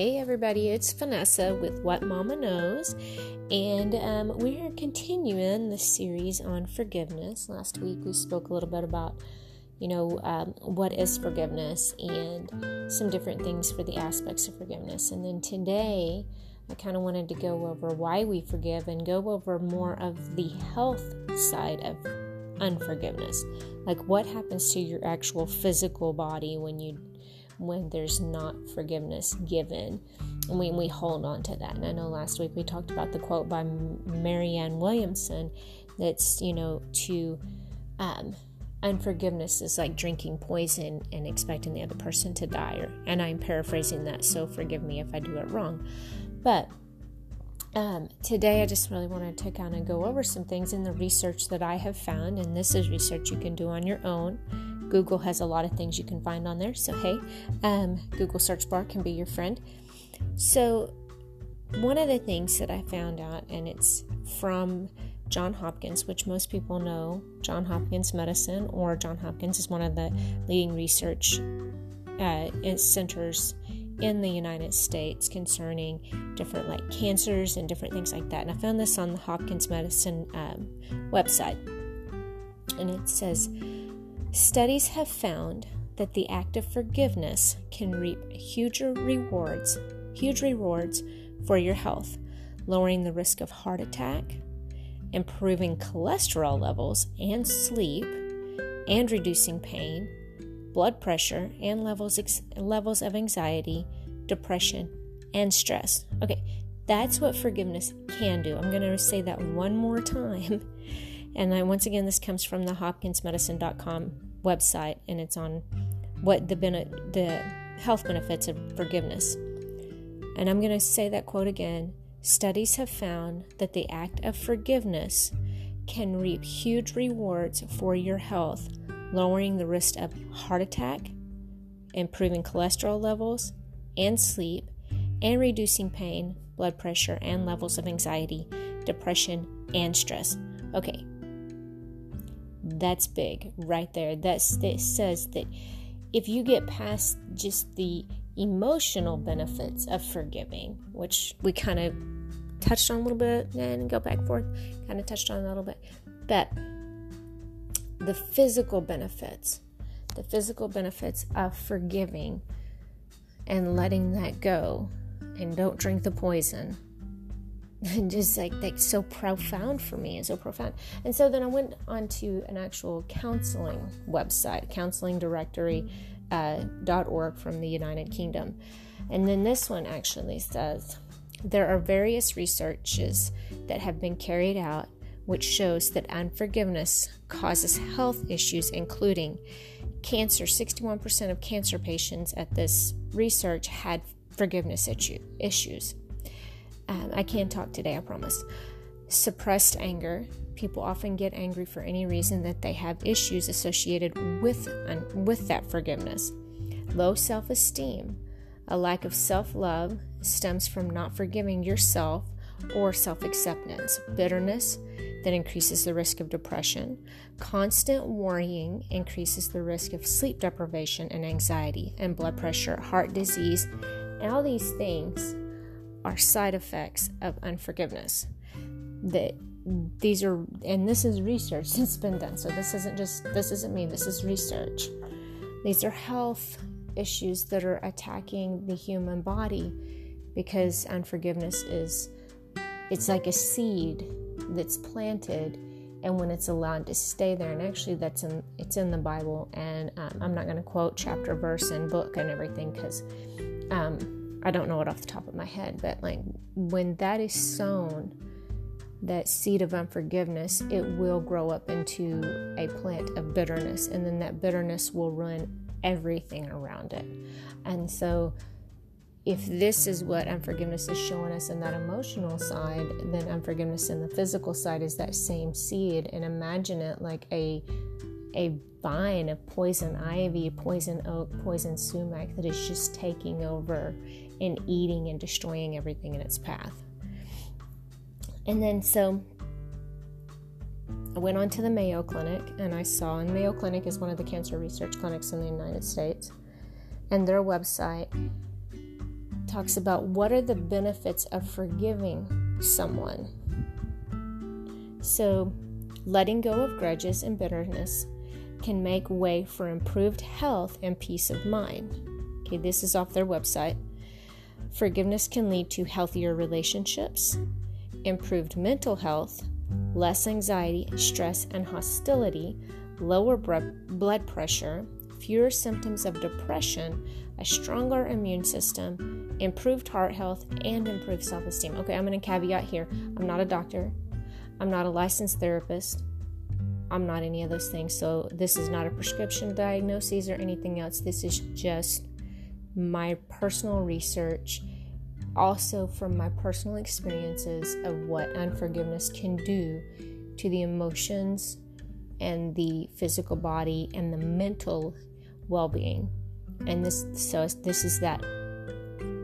Hey, everybody, it's Vanessa with What Mama Knows, and um, we're continuing the series on forgiveness. Last week we spoke a little bit about, you know, um, what is forgiveness and some different things for the aspects of forgiveness. And then today I kind of wanted to go over why we forgive and go over more of the health side of unforgiveness. Like what happens to your actual physical body when you when there's not forgiveness given. And we, we hold on to that. And I know last week we talked about the quote by Marianne Williamson that's, you know, to um, unforgiveness is like drinking poison and expecting the other person to die. Or, and I'm paraphrasing that, so forgive me if I do it wrong. But um, today, I just really wanted to kind of go over some things in the research that I have found, and this is research you can do on your own. Google has a lot of things you can find on there. So, hey, um, Google search bar can be your friend. So, one of the things that I found out, and it's from John Hopkins, which most people know, John Hopkins Medicine, or John Hopkins is one of the leading research uh, centers in the United States concerning different like cancers and different things like that. And I found this on the Hopkins Medicine um, website, and it says Studies have found that the act of forgiveness can reap huge rewards, huge rewards for your health, lowering the risk of heart attack, improving cholesterol levels and sleep, and reducing pain, blood pressure, and levels ex- levels of anxiety, depression, and stress. Okay, that's what forgiveness can do. I'm going to say that one more time. And I, once again, this comes from the hopkinsmedicine.com website, and it's on what the bene- the health benefits of forgiveness. And I'm going to say that quote again. Studies have found that the act of forgiveness can reap huge rewards for your health, lowering the risk of heart attack, improving cholesterol levels and sleep, and reducing pain, blood pressure, and levels of anxiety, depression, and stress. Okay, that's big right there. That's, that says that if you get past just the emotional benefits of forgiving, which we kind of touched on a little bit and go back forth, kind of touched on a little bit, but the physical benefits, the physical benefits of forgiving and letting that go, and don't drink the poison and just like that's so profound for me and so profound. And so then i went on to an actual counseling website counseling directory uh, from the united kingdom. And then this one actually says there are various researches that have been carried out which shows that unforgiveness causes health issues including cancer. 61% of cancer patients at this research had forgiveness issue, issues um, I can't talk today, I promise. Suppressed anger. People often get angry for any reason that they have issues associated with, with that forgiveness. Low self esteem. A lack of self love stems from not forgiving yourself or self acceptance. Bitterness that increases the risk of depression. Constant worrying increases the risk of sleep deprivation and anxiety, and blood pressure, heart disease, and all these things are side effects of unforgiveness. That these are, and this is research that's been done. So this isn't just, this isn't me, this is research. These are health issues that are attacking the human body because unforgiveness is, it's like a seed that's planted and when it's allowed to stay there and actually that's in it's in the bible and um, i'm not going to quote chapter verse and book and everything because um, I don't know it off the top of my head, but like when that is sown, that seed of unforgiveness, it will grow up into a plant of bitterness, and then that bitterness will run everything around it. And so, if this is what unforgiveness is showing us in that emotional side, then unforgiveness in the physical side is that same seed. And imagine it like a a vine of poison ivy, poison oak, poison sumac that is just taking over and eating and destroying everything in its path. And then so I went on to the Mayo Clinic and I saw, and Mayo Clinic is one of the cancer research clinics in the United States, and their website talks about what are the benefits of forgiving someone. So, letting go of grudges and bitterness can make way for improved health and peace of mind. Okay, this is off their website. Forgiveness can lead to healthier relationships, improved mental health, less anxiety, stress, and hostility, lower blood pressure, fewer symptoms of depression, a stronger immune system, improved heart health, and improved self esteem. Okay, I'm going to caveat here I'm not a doctor, I'm not a licensed therapist. I'm not any of those things. So, this is not a prescription diagnosis or anything else. This is just my personal research, also from my personal experiences of what unforgiveness can do to the emotions and the physical body and the mental well-being. And this so this is that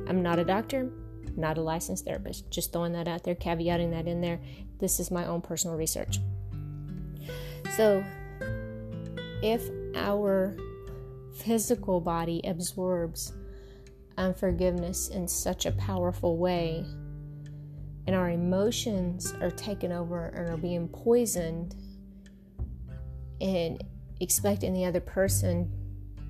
I'm not a doctor, not a licensed therapist. Just throwing that out there, caveating that in there. This is my own personal research. So, if our physical body absorbs unforgiveness in such a powerful way, and our emotions are taken over and are being poisoned, and expecting the other person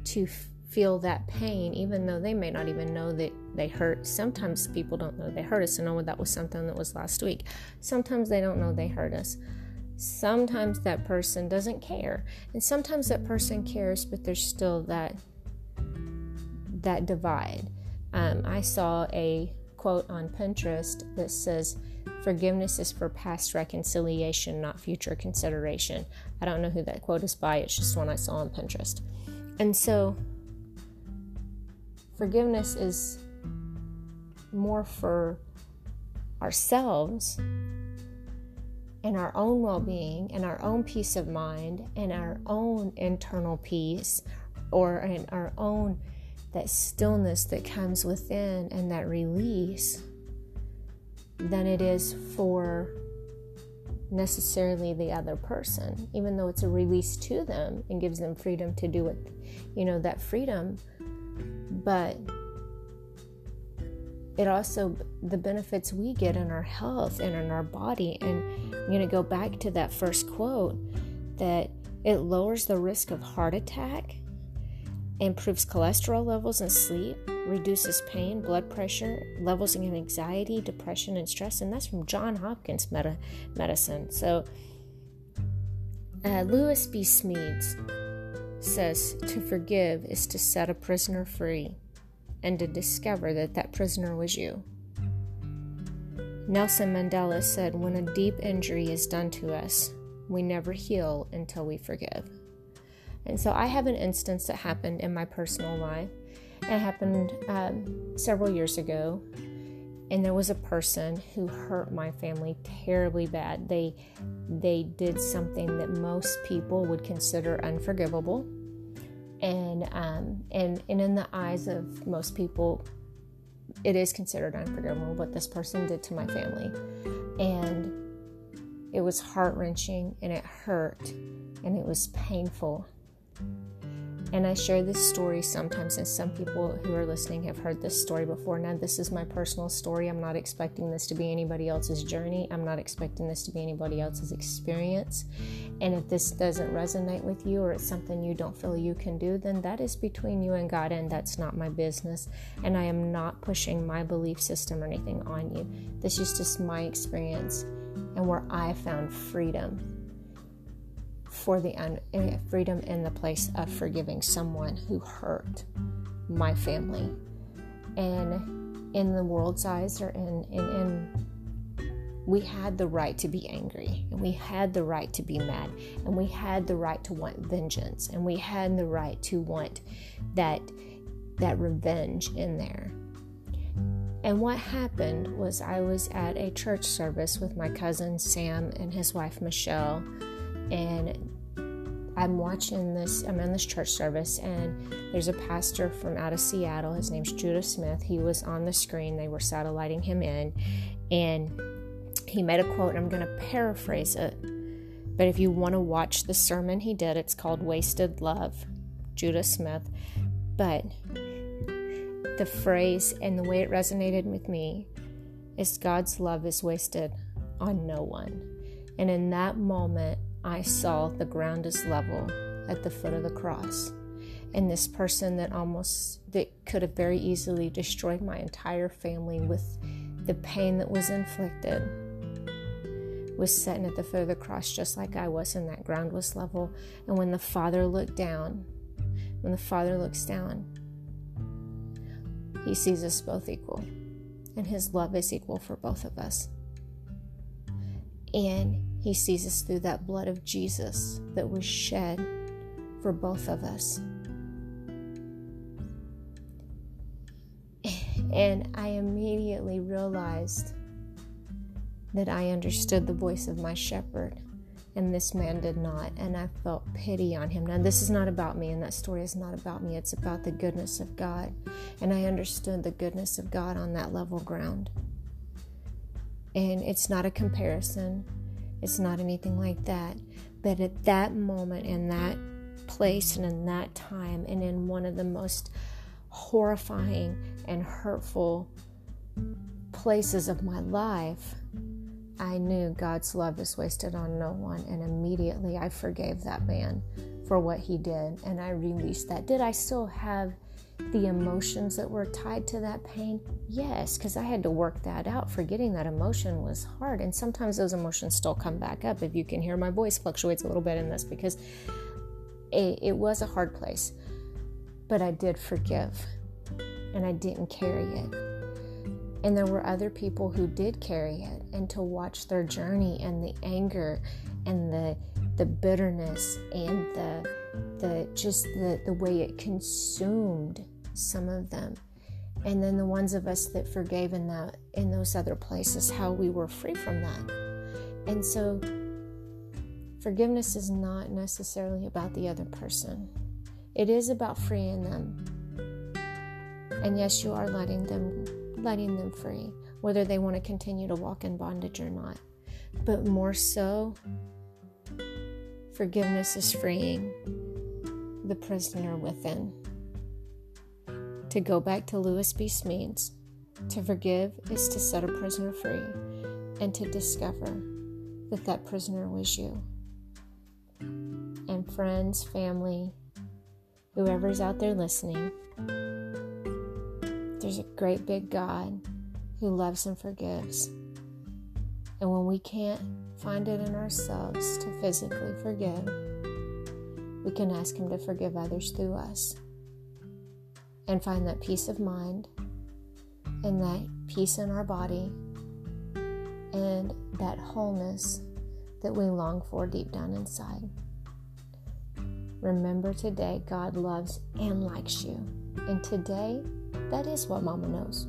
to feel that pain, even though they may not even know that they hurt. Sometimes people don't know they hurt us, and know that was something that was last week. Sometimes they don't know they hurt us. Sometimes that person doesn't care, and sometimes that person cares, but there's still that that divide. Um, I saw a quote on Pinterest that says, Forgiveness is for past reconciliation, not future consideration. I don't know who that quote is by, it's just one I saw on Pinterest. And so, forgiveness is more for ourselves and our own well being and our own peace of mind and our own internal peace or in our own that stillness that comes within and that release than it is for necessarily the other person, even though it's a release to them and gives them freedom to do it, you know, that freedom. But it also, the benefits we get in our health and in our body. And I'm going to go back to that first quote that it lowers the risk of heart attack, improves cholesterol levels and sleep, reduces pain, blood pressure, levels in anxiety, depression, and stress. And that's from John Hopkins meta- Medicine. So, uh, Lewis B. Smedes says to forgive is to set a prisoner free and to discover that that prisoner was you. Nelson Mandela said, When a deep injury is done to us, we never heal until we forgive. And so I have an instance that happened in my personal life it happened um, several years ago, and there was a person who hurt my family terribly bad. They they did something that most people would consider unforgivable, and um, and and in the eyes of most people, it is considered unforgivable what this person did to my family, and it was heart wrenching and it hurt and it was painful and I share this story sometimes, and some people who are listening have heard this story before. Now, this is my personal story. I'm not expecting this to be anybody else's journey. I'm not expecting this to be anybody else's experience. And if this doesn't resonate with you or it's something you don't feel you can do, then that is between you and God, and that's not my business. And I am not pushing my belief system or anything on you. This is just my experience and where I found freedom for the un- eh, freedom in the place of forgiving someone who hurt my family. And in the world's eyes, or in, in, in we had the right to be angry and we had the right to be mad and we had the right to want vengeance and we had the right to want that that revenge in there and what happened was i was at a church service with my cousin sam and his wife michelle and I'm watching this, I'm in this church service, and there's a pastor from out of Seattle. His name's Judah Smith. He was on the screen, they were satelliting him in, and he made a quote, and I'm going to paraphrase it. But if you want to watch the sermon he did, it's called Wasted Love, Judah Smith. But the phrase and the way it resonated with me is God's love is wasted on no one. And in that moment, I saw the ground is level at the foot of the cross. And this person that almost that could have very easily destroyed my entire family with the pain that was inflicted was sitting at the foot of the cross just like I was, and that ground was level. And when the Father looked down, when the Father looks down, he sees us both equal, and his love is equal for both of us. And he sees us through that blood of Jesus that was shed for both of us. And I immediately realized that I understood the voice of my shepherd, and this man did not. And I felt pity on him. Now, this is not about me, and that story is not about me. It's about the goodness of God. And I understood the goodness of God on that level ground. And it's not a comparison, it's not anything like that. But at that moment, in that place, and in that time, and in one of the most horrifying and hurtful places of my life, I knew God's love is wasted on no one, and immediately I forgave that man for what he did and I released that. Did I still have the emotions that were tied to that pain? Yes, because I had to work that out. Forgetting that emotion was hard, and sometimes those emotions still come back up. If you can hear my voice fluctuates a little bit in this because it, it was a hard place, but I did forgive and I didn't carry it. And there were other people who did carry it, and to watch their journey and the anger and the the bitterness and the the just the, the way it consumed some of them. And then the ones of us that forgave in that in those other places, how we were free from that. And so forgiveness is not necessarily about the other person. It is about freeing them. And yes, you are letting them letting them free, whether they want to continue to walk in bondage or not. But more so, forgiveness is freeing the prisoner within. To go back to Lewis B. Smedes, to forgive is to set a prisoner free and to discover that that prisoner was you. And friends, family, whoever's out there listening, there's a great big God who loves and forgives. And when we can't find it in ourselves to physically forgive, we can ask Him to forgive others through us and find that peace of mind and that peace in our body and that wholeness that we long for deep down inside. Remember today, God loves and likes you. And today, that is what Mama knows.